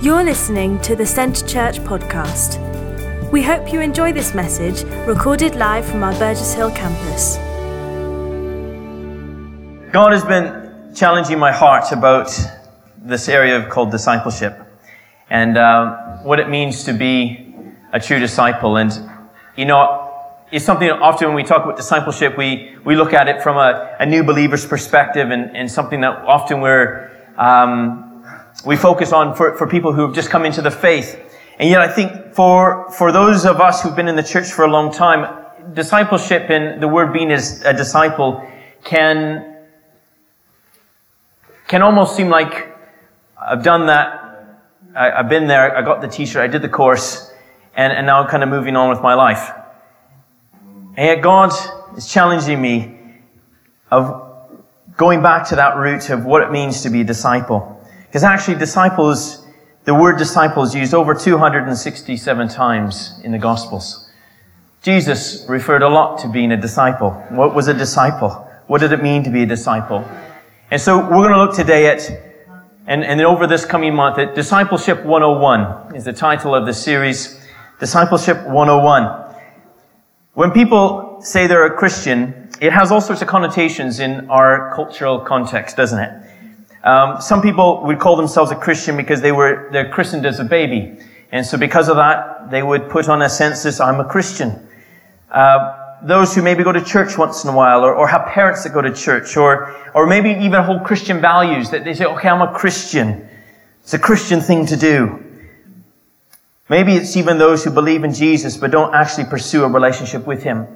You're listening to the Centre Church podcast. We hope you enjoy this message recorded live from our Burgess Hill campus. God has been challenging my heart about this area called discipleship and uh, what it means to be a true disciple. And, you know, it's something often when we talk about discipleship, we, we look at it from a, a new believer's perspective and, and something that often we're, um, we focus on for, for people who have just come into the faith. And yet I think for, for those of us who've been in the church for a long time, discipleship and the word being as a disciple can, can almost seem like I've done that. I, have been there. I got the t-shirt. I did the course and, and now I'm kind of moving on with my life. And yet God is challenging me of going back to that root of what it means to be a disciple. Because actually, disciples, the word disciples used over 267 times in the Gospels. Jesus referred a lot to being a disciple. What was a disciple? What did it mean to be a disciple? And so we're going to look today at, and, and over this coming month, at Discipleship 101 is the title of the series. Discipleship 101. When people say they're a Christian, it has all sorts of connotations in our cultural context, doesn't it? Um, some people would call themselves a Christian because they were they're christened as a baby, and so because of that, they would put on a census, "I'm a Christian." Uh, those who maybe go to church once in a while, or, or have parents that go to church, or or maybe even hold Christian values that they say, "Okay, I'm a Christian." It's a Christian thing to do. Maybe it's even those who believe in Jesus but don't actually pursue a relationship with Him.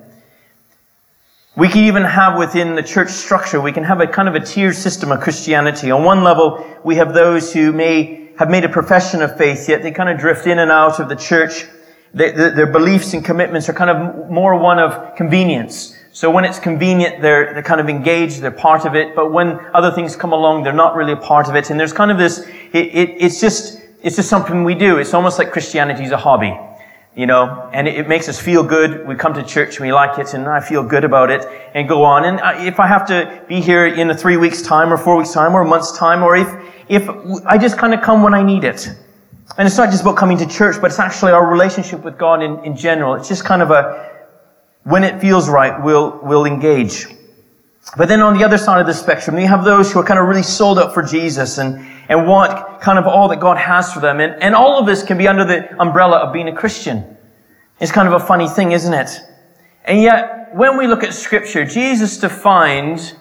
We can even have within the church structure, we can have a kind of a tier system of Christianity. On one level, we have those who may have made a profession of faith, yet they kind of drift in and out of the church. They, the, their beliefs and commitments are kind of more one of convenience. So when it's convenient, they're, they're kind of engaged, they're part of it. But when other things come along, they're not really a part of it. And there's kind of this, it, it, it's just, it's just something we do. It's almost like Christianity is a hobby you know, and it, makes us feel good. We come to church we like it and I feel good about it and go on. And if I have to be here in a three weeks time or four weeks time or a month's time or if, if I just kind of come when I need it. And it's not just about coming to church, but it's actually our relationship with God in, in general. It's just kind of a, when it feels right, we'll, we'll engage. But then on the other side of the spectrum, you have those who are kind of really sold out for Jesus and, and want kind of all that God has for them. And, and all of this can be under the umbrella of being a Christian. It's kind of a funny thing, isn't it? And yet, when we look at scripture, Jesus defined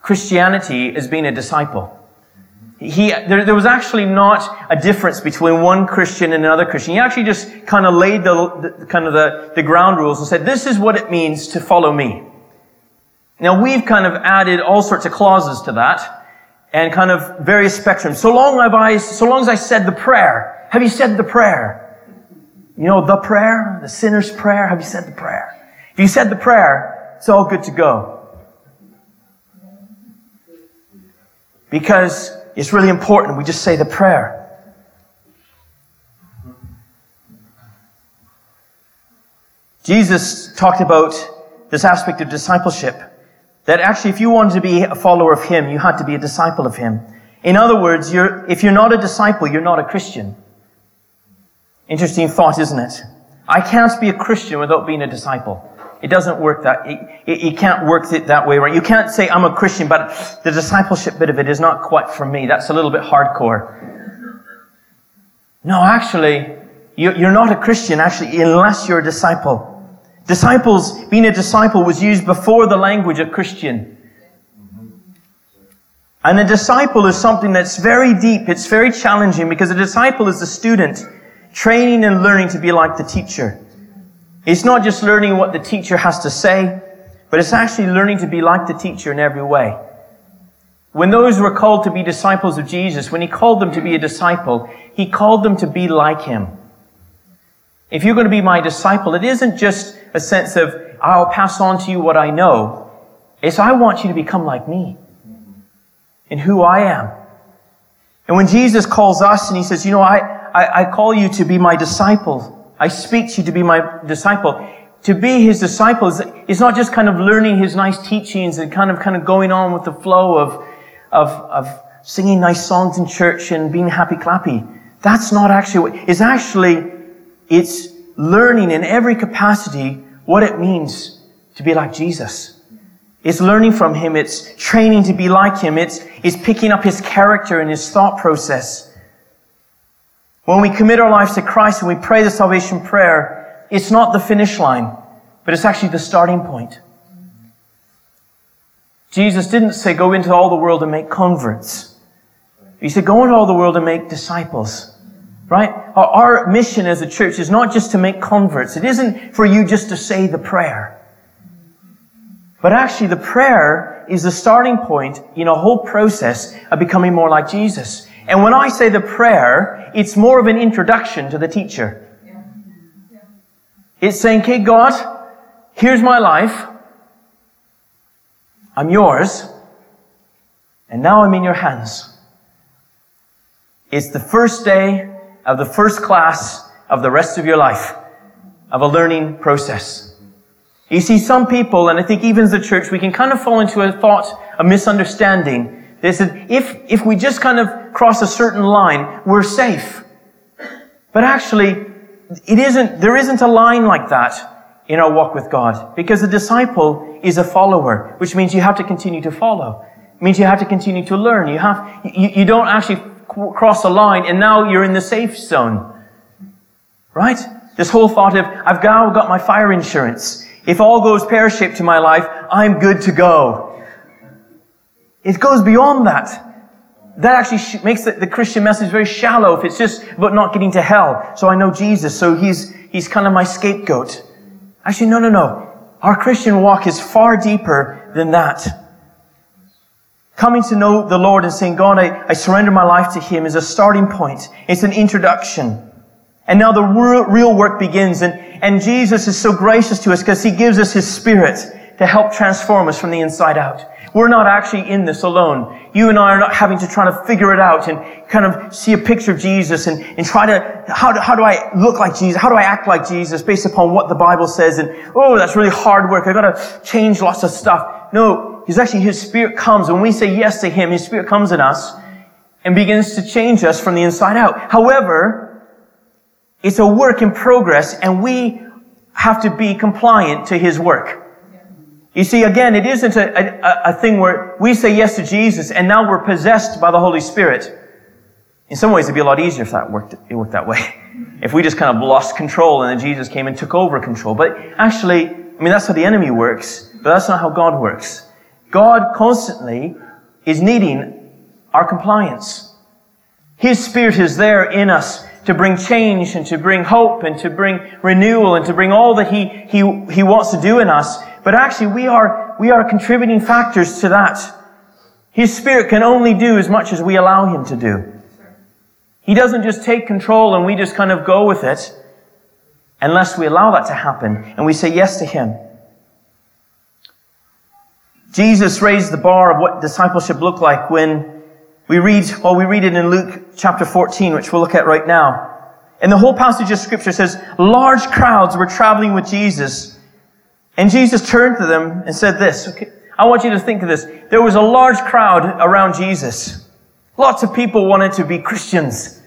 Christianity as being a disciple. He, there, there was actually not a difference between one Christian and another Christian. He actually just kind of laid the, the kind of the, the ground rules and said, this is what it means to follow me. Now we've kind of added all sorts of clauses to that and kind of various spectrums. So long have I, so long as I said the prayer. Have you said the prayer? You know, the prayer, the sinner's prayer. Have you said the prayer? If you said the prayer, it's all good to go. Because it's really important we just say the prayer. Jesus talked about this aspect of discipleship. That actually, if you wanted to be a follower of Him, you had to be a disciple of Him. In other words, you're, if you're not a disciple, you're not a Christian. Interesting thought, isn't it? I can't be a Christian without being a disciple. It doesn't work that, it, it, it can't work it that way, right? You can't say, I'm a Christian, but the discipleship bit of it is not quite for me. That's a little bit hardcore. No, actually, you're not a Christian, actually, unless you're a disciple. Disciples, being a disciple was used before the language of Christian. And a disciple is something that's very deep. It's very challenging because a disciple is a student training and learning to be like the teacher. It's not just learning what the teacher has to say, but it's actually learning to be like the teacher in every way. When those were called to be disciples of Jesus, when he called them to be a disciple, he called them to be like him. If you're going to be my disciple, it isn't just a sense of, I'll pass on to you what I know. It's, I want you to become like me in who I am. And when Jesus calls us and he says, you know, I, I, I call you to be my disciple. I speak to you to be my disciple. To be his disciple is, is not just kind of learning his nice teachings and kind of, kind of going on with the flow of, of, of singing nice songs in church and being happy clappy. That's not actually, what, it's actually, it's learning in every capacity what it means to be like Jesus. It's learning from Him. It's training to be like Him. It's, it's picking up His character and His thought process. When we commit our lives to Christ and we pray the salvation prayer, it's not the finish line, but it's actually the starting point. Jesus didn't say, go into all the world and make converts. He said, go into all the world and make disciples. Right? Our, mission as a church is not just to make converts. It isn't for you just to say the prayer. But actually, the prayer is the starting point in a whole process of becoming more like Jesus. And when I say the prayer, it's more of an introduction to the teacher. It's saying, okay, God, here's my life. I'm yours. And now I'm in your hands. It's the first day of the first class of the rest of your life, of a learning process. You see, some people, and I think even as a church, we can kind of fall into a thought, a misunderstanding. They said, if, if we just kind of cross a certain line, we're safe. But actually, it isn't, there isn't a line like that in our walk with God. Because a disciple is a follower, which means you have to continue to follow. It means you have to continue to learn. You have, you, you don't actually cross a line and now you're in the safe zone. Right? This whole thought of, I've now got my fire insurance. If all goes pear-shaped to my life, I'm good to go. It goes beyond that. That actually makes the, the Christian message very shallow if it's just about not getting to hell. So I know Jesus, so he's, he's kind of my scapegoat. Actually, no, no, no. Our Christian walk is far deeper than that. Coming to know the Lord and saying, God, I, I surrender my life to Him is a starting point. It's an introduction. And now the real, work begins. And, and Jesus is so gracious to us because He gives us His Spirit to help transform us from the inside out. We're not actually in this alone. You and I are not having to try to figure it out and kind of see a picture of Jesus and, and try to, how do, how do I look like Jesus? How do I act like Jesus based upon what the Bible says? And, oh, that's really hard work. I've got to change lots of stuff. No, He's actually, His Spirit comes. When we say yes to Him, His Spirit comes in us and begins to change us from the inside out. However, it's a work in progress and we have to be compliant to his work. You see, again, it isn't a, a, a, thing where we say yes to Jesus and now we're possessed by the Holy Spirit. In some ways, it'd be a lot easier if that worked, it worked that way. If we just kind of lost control and then Jesus came and took over control. But actually, I mean, that's how the enemy works, but that's not how God works. God constantly is needing our compliance. His Spirit is there in us to bring change and to bring hope and to bring renewal and to bring all that he, he, he wants to do in us. But actually, we are, we are contributing factors to that. His Spirit can only do as much as we allow Him to do. He doesn't just take control and we just kind of go with it unless we allow that to happen and we say yes to Him. Jesus raised the bar of what discipleship looked like when we read, well, we read it in Luke chapter 14, which we'll look at right now. And the whole passage of scripture says, large crowds were traveling with Jesus. And Jesus turned to them and said this, okay, I want you to think of this. There was a large crowd around Jesus. Lots of people wanted to be Christians.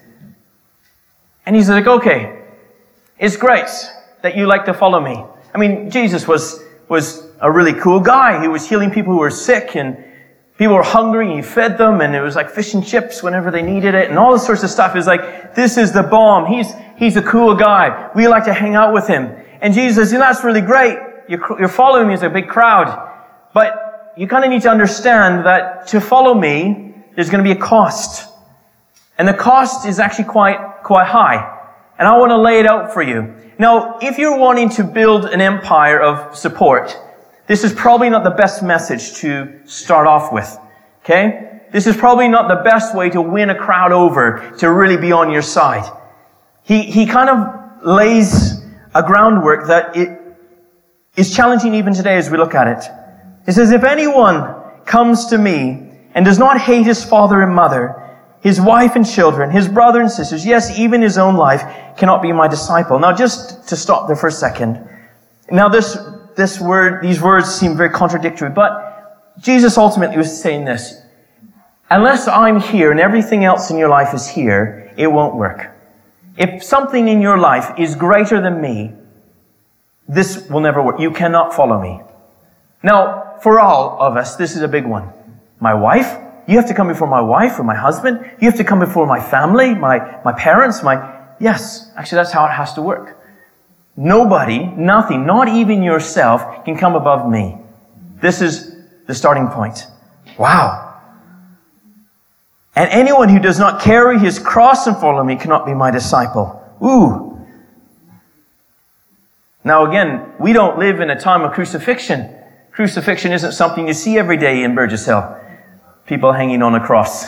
And he's like, okay, it's great that you like to follow me. I mean, Jesus was, was a really cool guy. He was healing people who were sick and People were hungry and he fed them and it was like fish and chips whenever they needed it and all this sorts of stuff. Is like, this is the bomb. He's, he's a cool guy. We like to hang out with him. And Jesus says, you know, that's really great. You're, you're following me as a big crowd. But you kind of need to understand that to follow me, there's going to be a cost. And the cost is actually quite, quite high. And I want to lay it out for you. Now, if you're wanting to build an empire of support, this is probably not the best message to start off with. Okay? This is probably not the best way to win a crowd over to really be on your side. He, he kind of lays a groundwork that it is challenging even today as we look at it. He says, if anyone comes to me and does not hate his father and mother, his wife and children, his brother and sisters, yes, even his own life, cannot be my disciple. Now, just to stop there for a second. Now, this this word, these words seem very contradictory, but Jesus ultimately was saying this. unless I'm here and everything else in your life is here, it won't work. If something in your life is greater than me, this will never work. You cannot follow me. Now, for all of us, this is a big one. My wife, you have to come before my wife or my husband. You have to come before my family, my, my parents, my, yes, actually that's how it has to work. Nobody, nothing, not even yourself can come above me. This is the starting point. Wow. And anyone who does not carry his cross and follow me cannot be my disciple. Ooh. Now again, we don't live in a time of crucifixion. Crucifixion isn't something you see every day in Burgess Hill. People hanging on a cross.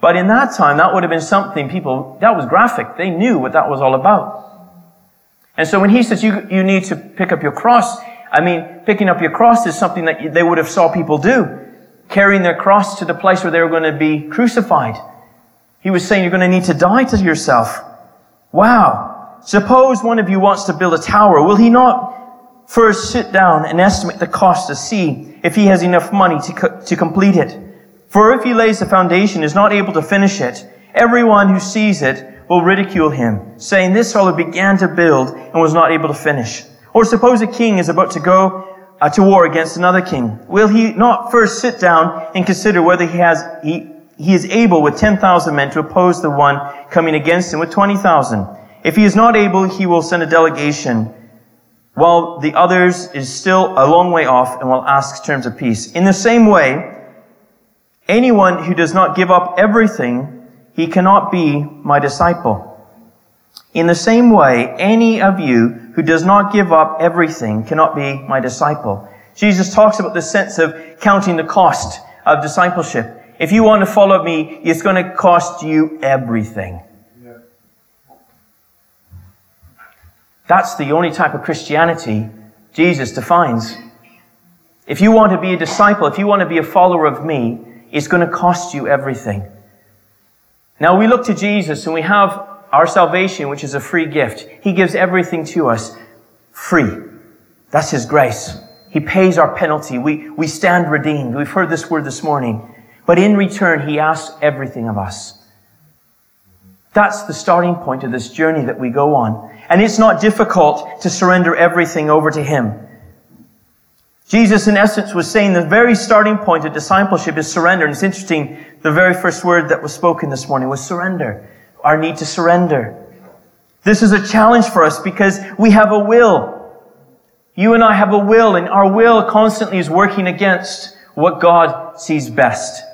But in that time, that would have been something people, that was graphic. They knew what that was all about. And so when he says you, you need to pick up your cross, I mean, picking up your cross is something that they would have saw people do carrying their cross to the place where they were going to be crucified. He was saying you're going to need to die to yourself. Wow. Suppose one of you wants to build a tower. Will he not first sit down and estimate the cost to see if he has enough money to, co- to complete it? For if he lays the foundation is not able to finish it, everyone who sees it will ridicule him, saying, This fellow began to build and was not able to finish. Or suppose a king is about to go uh, to war against another king? Will he not first sit down and consider whether he has, he, he is able with 10,000 men to oppose the one coming against him with 20,000? If he is not able, he will send a delegation while the others is still a long way off and will ask terms of peace. In the same way, anyone who does not give up everything, he cannot be my disciple. In the same way, any of you who does not give up everything cannot be my disciple. Jesus talks about the sense of counting the cost of discipleship. If you want to follow me, it's going to cost you everything. That's the only type of Christianity Jesus defines. If you want to be a disciple, if you want to be a follower of me, it's going to cost you everything. Now we look to Jesus and we have our salvation, which is a free gift. He gives everything to us free. That's His grace. He pays our penalty. We, we stand redeemed. We've heard this word this morning. But in return, He asks everything of us. That's the starting point of this journey that we go on. And it's not difficult to surrender everything over to Him. Jesus, in essence, was saying the very starting point of discipleship is surrender. And it's interesting, the very first word that was spoken this morning was surrender our need to surrender. This is a challenge for us because we have a will. You and I have a will, and our will constantly is working against what God sees best.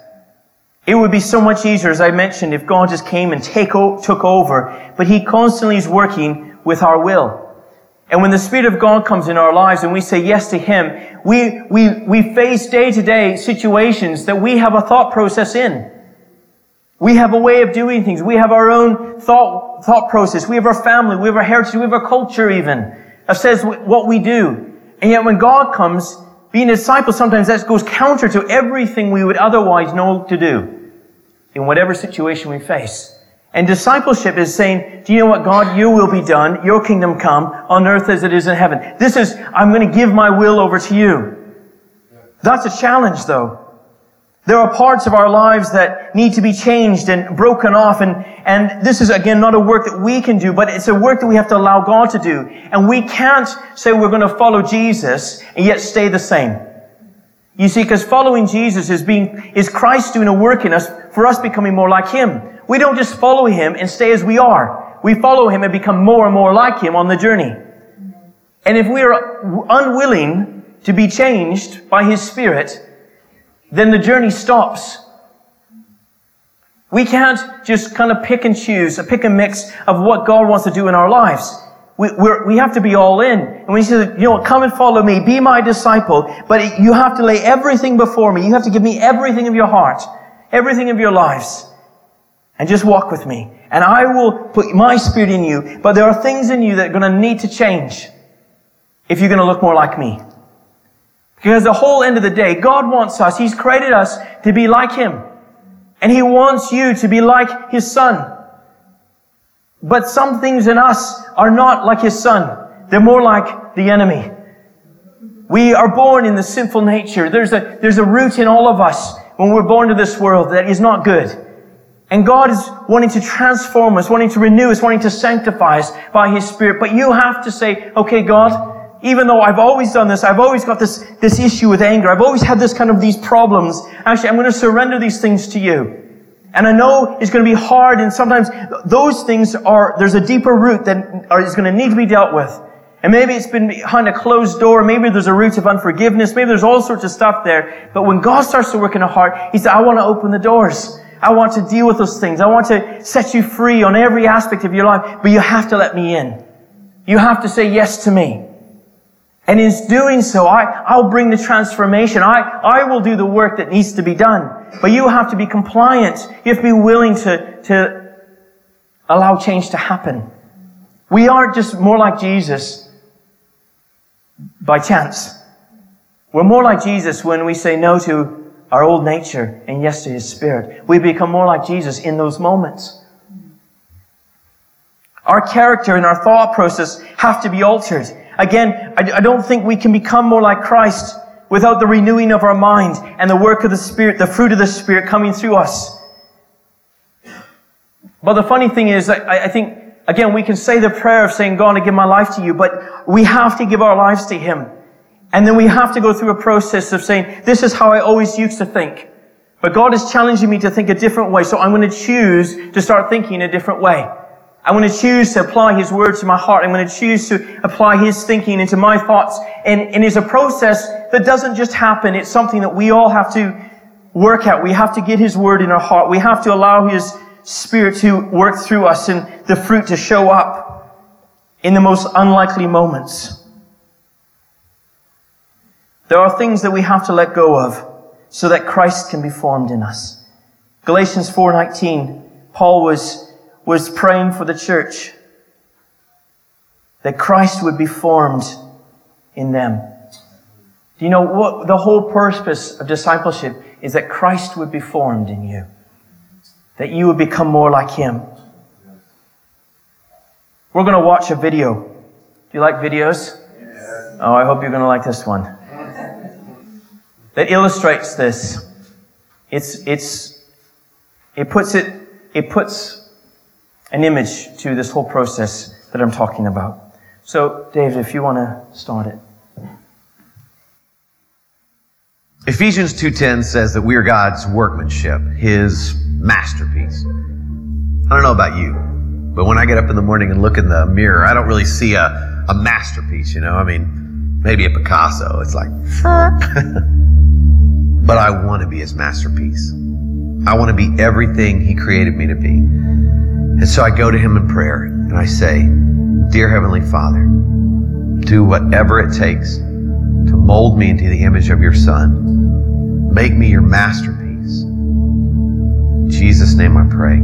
It would be so much easier, as I mentioned, if God just came and take o- took over, but He constantly is working with our will. And when the Spirit of God comes in our lives and we say yes to Him, we, we, we face day to day situations that we have a thought process in. We have a way of doing things. We have our own thought, thought process. We have our family. We have our heritage. We have our culture even that says what we do. And yet when God comes, being a disciple sometimes that goes counter to everything we would otherwise know to do in whatever situation we face. And discipleship is saying, do you know what, God, your will be done, your kingdom come on earth as it is in heaven. This is, I'm going to give my will over to you. That's a challenge though. There are parts of our lives that need to be changed and broken off. And, and this is again not a work that we can do, but it's a work that we have to allow God to do. And we can't say we're going to follow Jesus and yet stay the same. You see, because following Jesus is being, is Christ doing a work in us for us becoming more like Him. We don't just follow Him and stay as we are. We follow Him and become more and more like Him on the journey. And if we are unwilling to be changed by His Spirit, then the journey stops. We can't just kind of pick and choose, a pick and mix of what God wants to do in our lives. We, we have to be all in. And when he says, you know, come and follow me, be my disciple, but you have to lay everything before me. You have to give me everything of your heart, everything of your lives, and just walk with me. And I will put my spirit in you, but there are things in you that are going to need to change if you're going to look more like me. Because the whole end of the day, God wants us, He's created us to be like Him. And He wants you to be like His Son. But some things in us are not like His Son. They're more like the enemy. We are born in the sinful nature. There's a, there's a root in all of us. when we're born to this world that is not good. And God is wanting to transform us, wanting to renew us, wanting to sanctify us by His Spirit. But you have to say, okay, God, even though I've always done this, I've always got this, this issue with anger, I've always had this kind of these problems. Actually, I'm going to surrender these things to you. And I know it's going to be hard and sometimes those things are, there's a deeper root that is going to need to be dealt with. And maybe it's been behind a closed door. Maybe there's a root of unforgiveness. Maybe there's all sorts of stuff there. But when God starts to work in a heart, He said, I want to open the doors. I want to deal with those things. I want to set you free on every aspect of your life. But you have to let me in. You have to say yes to me. And in doing so, I, I'll bring the transformation. I, I will do the work that needs to be done. But you have to be compliant. You have to be willing to, to allow change to happen. We aren't just more like Jesus by chance. We're more like Jesus when we say no to our old nature and yes to His Spirit. We become more like Jesus in those moments. Our character and our thought process have to be altered. Again, I, don't think we can become more like Christ without the renewing of our mind and the work of the Spirit, the fruit of the Spirit coming through us. But the funny thing is, I, I think, again, we can say the prayer of saying, God, I give my life to you, but we have to give our lives to Him. And then we have to go through a process of saying, this is how I always used to think. But God is challenging me to think a different way, so I'm going to choose to start thinking a different way. I'm going to choose to apply His word to my heart. I'm going to choose to apply His thinking into my thoughts. And, and it's a process that doesn't just happen. It's something that we all have to work out. We have to get His word in our heart. We have to allow His Spirit to work through us and the fruit to show up in the most unlikely moments. There are things that we have to let go of so that Christ can be formed in us. Galatians 4:19 Paul was was praying for the church that Christ would be formed in them. Do you know what the whole purpose of discipleship is that Christ would be formed in you? That you would become more like Him. We're going to watch a video. Do you like videos? Oh, I hope you're going to like this one. That illustrates this. It's, it's, it puts it, it puts an image to this whole process that I'm talking about. So, David, if you want to start it. Ephesians 2:10 says that we are God's workmanship, his masterpiece. I don't know about you, but when I get up in the morning and look in the mirror, I don't really see a, a masterpiece, you know? I mean, maybe a Picasso. It's like, but I want to be his masterpiece. I want to be everything he created me to be. And so I go to him in prayer and I say, Dear Heavenly Father, do whatever it takes to mold me into the image of your Son. Make me your masterpiece. In Jesus' name I pray.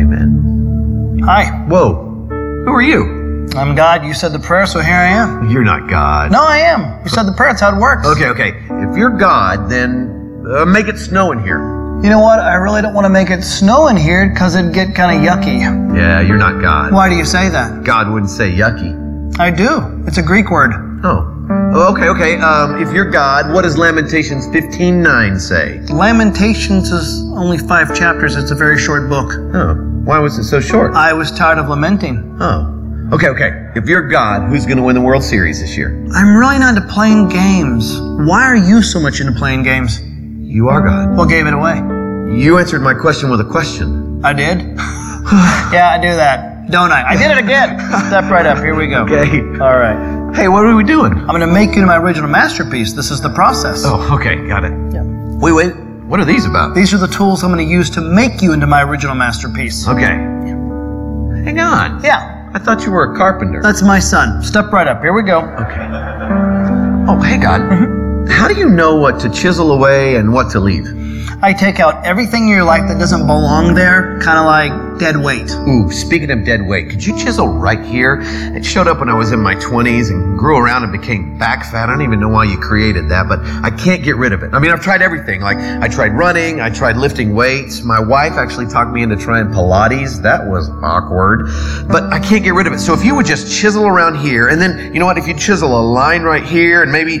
Amen. Hi. Whoa. Who are you? I'm God. You said the prayer, so here I am. You're not God. No, I am. You said the prayer. That's how it works. Okay, okay. If you're God, then uh, make it snow in here. You know what? I really don't want to make it snow in here because it'd get kind of yucky. Yeah, you're not God. Why do you say that? God wouldn't say yucky. I do. It's a Greek word. Oh. oh okay, okay. Um, if you're God, what does Lamentations 15:9 say? Lamentations is only five chapters. It's a very short book. Oh. Why was it so short? I was tired of lamenting. Oh. Okay, okay. If you're God, who's going to win the World Series this year? I'm really not into playing games. Why are you so much into playing games? You are God. What gave it away? You answered my question with a question. I did? yeah, I do that, don't I? I did it again. Step right up. Here we go. Okay. All right. Hey, what are we doing? I'm going to make you my original masterpiece. This is the process. Oh, okay. Got it. Yeah. Wait, wait. What are these about? These are the tools I'm going to use to make you into my original masterpiece. Okay. Hang on. Yeah. I thought you were a carpenter. That's my son. Step right up. Here we go. Okay. Oh, hey, God. How do you know what to chisel away and what to leave? I take out everything in your life that doesn't belong there, kind of like dead weight. Ooh, speaking of dead weight, could you chisel right here? It showed up when I was in my 20s and grew around and became back fat. I don't even know why you created that, but I can't get rid of it. I mean, I've tried everything. Like, I tried running, I tried lifting weights. My wife actually talked me into trying Pilates. That was awkward, but I can't get rid of it. So if you would just chisel around here, and then, you know what, if you chisel a line right here and maybe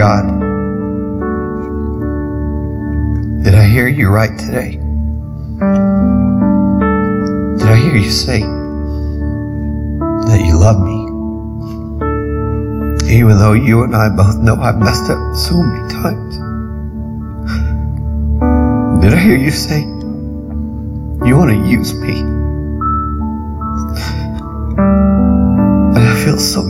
God, did I hear you right today? Did I hear you say that you love me? Even though you and I both know I've messed up so many times. Did I hear you say you want to use me? I feel so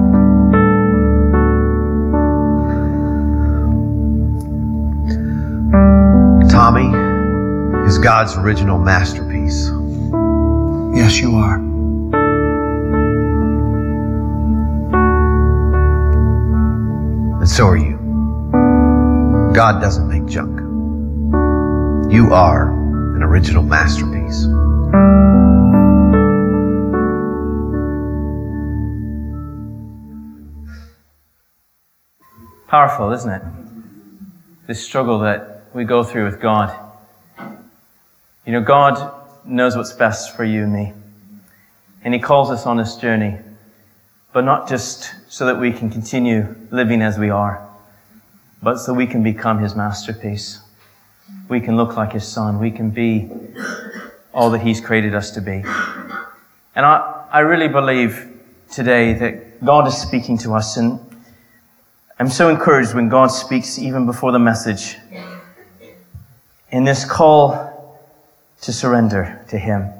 God's original masterpiece. Yes, you are. And so are you. God doesn't make junk. You are an original masterpiece. Powerful, isn't it? This struggle that we go through with God. You know, God knows what's best for you and me. And He calls us on this journey, but not just so that we can continue living as we are, but so we can become His masterpiece. We can look like His Son. We can be all that He's created us to be. And I, I really believe today that God is speaking to us and I'm so encouraged when God speaks even before the message in this call to surrender to Him.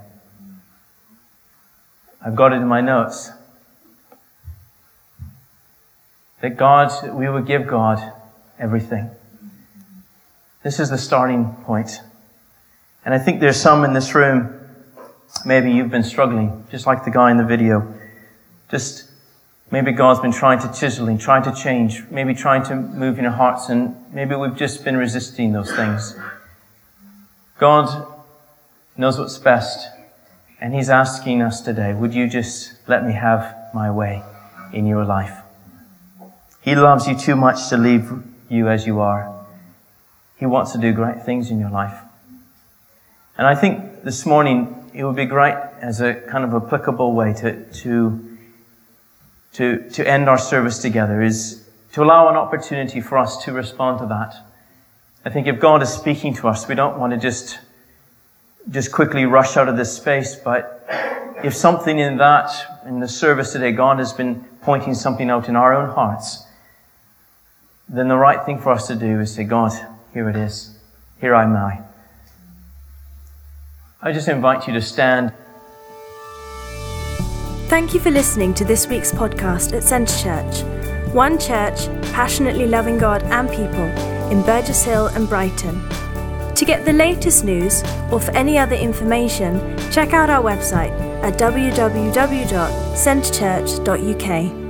I've got it in my notes. That God, we would give God everything. This is the starting point. And I think there's some in this room maybe you've been struggling, just like the guy in the video. Just maybe God's been trying to chisel and trying to change, maybe trying to move in our hearts, and maybe we've just been resisting those things. God knows what's best, and He's asking us today, would you just let me have my way in your life? He loves you too much to leave you as you are. He wants to do great things in your life. And I think this morning it would be great as a kind of applicable way to, to, to, to end our service together is to allow an opportunity for us to respond to that. I think if God is speaking to us, we don't want to just, just quickly rush out of this space, but if something in that, in the service today, God has been pointing something out in our own hearts, then the right thing for us to do is say, God, here it is. Here I am I. I just invite you to stand. Thank you for listening to this week's podcast at Centre Church. One church passionately loving God and people in Burgess Hill and Brighton. To get the latest news or for any other information, check out our website at www.centrechurch.uk.